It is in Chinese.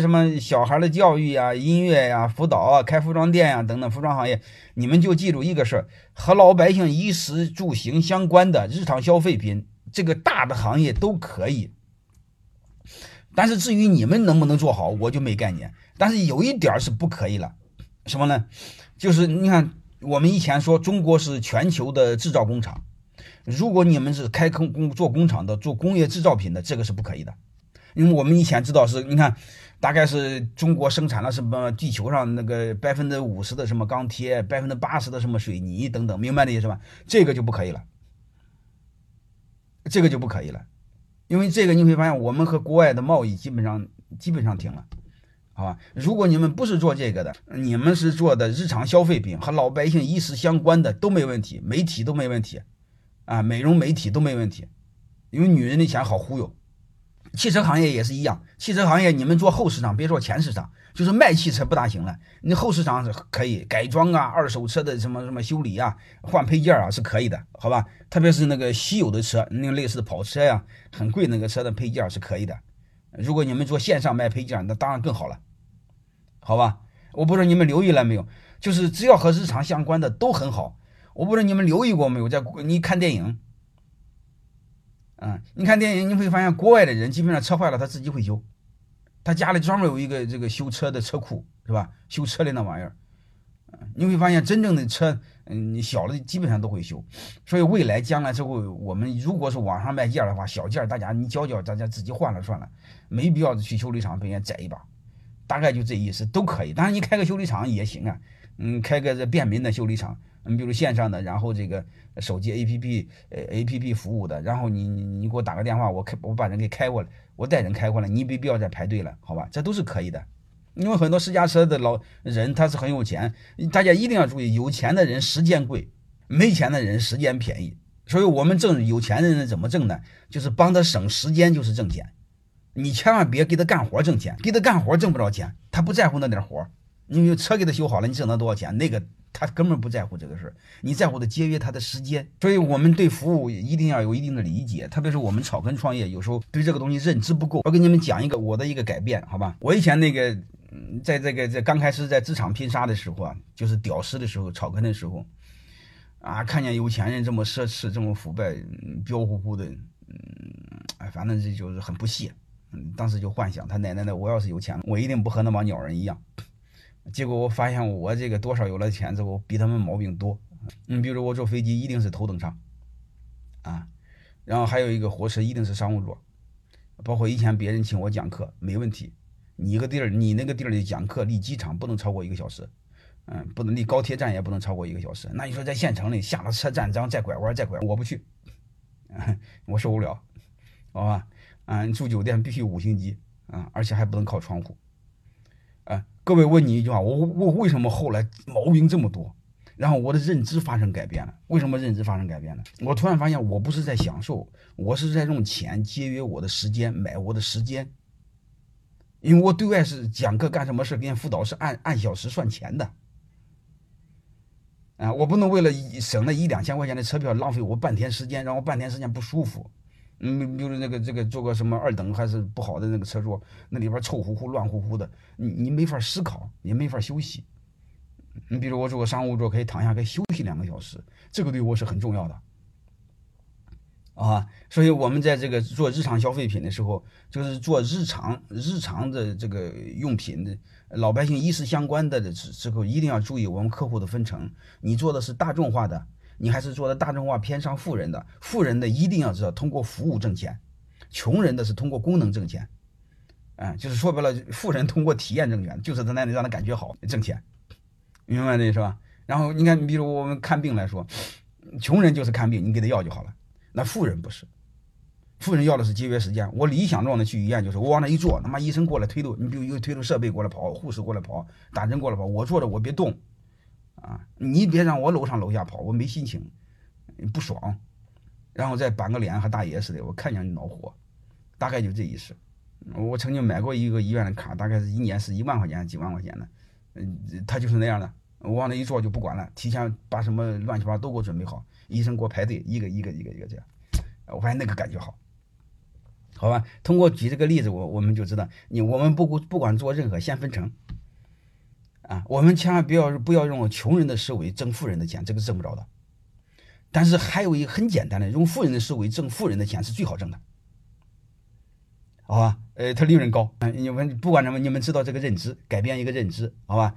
什么小孩的教育呀、音乐呀、辅导啊、开服装店呀等等服装行业，你们就记住一个事儿：和老百姓衣食住行相关的日常消费品，这个大的行业都可以。但是至于你们能不能做好，我就没概念。但是有一点是不可以了，什么呢？就是你看，我们以前说中国是全球的制造工厂，如果你们是开工工做工厂的、做工业制造品的，这个是不可以的。因为我们以前知道是，你看，大概是中国生产了什么地球上那个百分之五十的什么钢铁，百分之八十的什么水泥等等，明白的意思吧？这个就不可以了，这个就不可以了，因为这个你会发现，我们和国外的贸易基本上基本上停了，好吧？如果你们不是做这个的，你们是做的日常消费品和老百姓衣食相关的都没问题，媒体都没问题，啊，美容媒体都没问题，因为女人的钱好忽悠。汽车行业也是一样，汽车行业你们做后市场，别做前市场，就是卖汽车不大行了。你后市场是可以改装啊，二手车的什么什么修理啊，换配件啊是可以的，好吧？特别是那个稀有的车，那个类似跑车呀，很贵那个车的配件是可以的。如果你们做线上卖配件，那当然更好了，好吧？我不知道你们留意了没有，就是只要和日常相关的都很好。我不知道你们留意过没有，在你看电影。嗯，你看电影，你会发现国外的人基本上车坏了他自己会修，他家里专门有一个这个修车的车库，是吧？修车的那玩意儿，嗯，你会发现真正的车，嗯，小的基本上都会修。所以未来将来之后，我们如果是网上卖件的话，小件大家你教教，大家自己换了算了，没必要去修理厂被人家宰一把，大概就这意思都可以。当然你开个修理厂也行啊，嗯，开个这便民的修理厂。你比如线上的，然后这个手机 A P P 呃 A P P 服务的，然后你你你给我打个电话，我开我把人给开过来，我带人开过来，你没必要再排队了，好吧？这都是可以的。因为很多私家车的老人他是很有钱，大家一定要注意，有钱的人时间贵，没钱的人时间便宜。所以我们挣有钱的人怎么挣呢？就是帮他省时间，就是挣钱。你千万别给他干活挣钱，给他干活挣不着钱，他不在乎那点活。你车给他修好了，你挣他多少钱？那个。他根本不在乎这个事儿，你在乎的节约他的时间，所以我们对服务一定要有一定的理解，特别是我们草根创业，有时候对这个东西认知不够。我给你们讲一个我的一个改变，好吧？我以前那个，在这个在刚开始在职场拼杀的时候啊，就是屌丝的时候，草根的时候，啊，看见有钱人这么奢侈，这么腐败，彪呼呼的，嗯，哎，反正这就是很不屑，嗯，当时就幻想他奶奶的，我要是有钱，我一定不和那帮鸟人一样。结果我发现我这个多少有了钱之后，比他们毛病多。你比如我坐飞机一定是头等舱，啊，然后还有一个火车一定是商务座，包括以前别人请我讲课没问题。你一个地儿，你那个地儿的讲课离机场不能超过一个小时，嗯，不能离高铁站也不能超过一个小时。那你说在县城里下了车站，然后再拐弯再拐，我不去，我受不了，好吧？嗯，住酒店必须五星级啊，而且还不能靠窗户。各位问你一句话，我我为什么后来毛病这么多？然后我的认知发生改变了。为什么认知发生改变了？我突然发现，我不是在享受，我是在用钱节约我的时间，买我的时间。因为我对外是讲课干什么事，给人辅导是按按小时算钱的。啊，我不能为了省那一两千块钱的车票，浪费我半天时间，让我半天时间不舒服。嗯，比如那个这个坐个什么二等还是不好的那个车座，那里边臭乎乎、乱乎乎的，你你没法思考，也没法休息。你比如我坐个商务座，可以躺下，可以休息两个小时，这个对我是很重要的啊。所以我们在这个做日常消费品的时候，就是做日常日常的这个用品的老百姓衣食相关的的时候，一定要注意我们客户的分成。你做的是大众化的。你还是做的大众化偏上富人的，富人的一定要知道通过服务挣钱，穷人的是通过功能挣钱，嗯，就是说白了，富人通过体验挣钱，就是在那里让他感觉好挣钱，明白这是吧？然后你看，你比如我们看病来说，穷人就是看病，你给他药就好了，那富人不是，富人要的是节约时间。我理想状的去医院就是我往那一坐，他妈医生过来推动，你比如有推动设备过来跑，护士过来跑，打针过来跑，我坐着我别动。啊，你别让我楼上楼下跑，我没心情，不爽，然后再板个脸和大爷似的，我看见就恼火，大概就这意思。我曾经买过一个医院的卡，大概是一年是一万块钱、几万块钱的，嗯，他就是那样的，我往那一坐就不管了，提前把什么乱七八糟都给我准备好，医生给我排队，一个一个一个一个这样，我发现那个感觉好。好吧？通过举这个例子，我我们就知道，你我们不不管做任何先分成，啊，我们千万不要不要用穷人的思维挣富人的钱，这个挣不着的。但是还有一个很简单的，用富人的思维挣富人的钱是最好挣的，好吧？呃，它利润高，你们不管什么，你们知道这个认知，改变一个认知，好吧？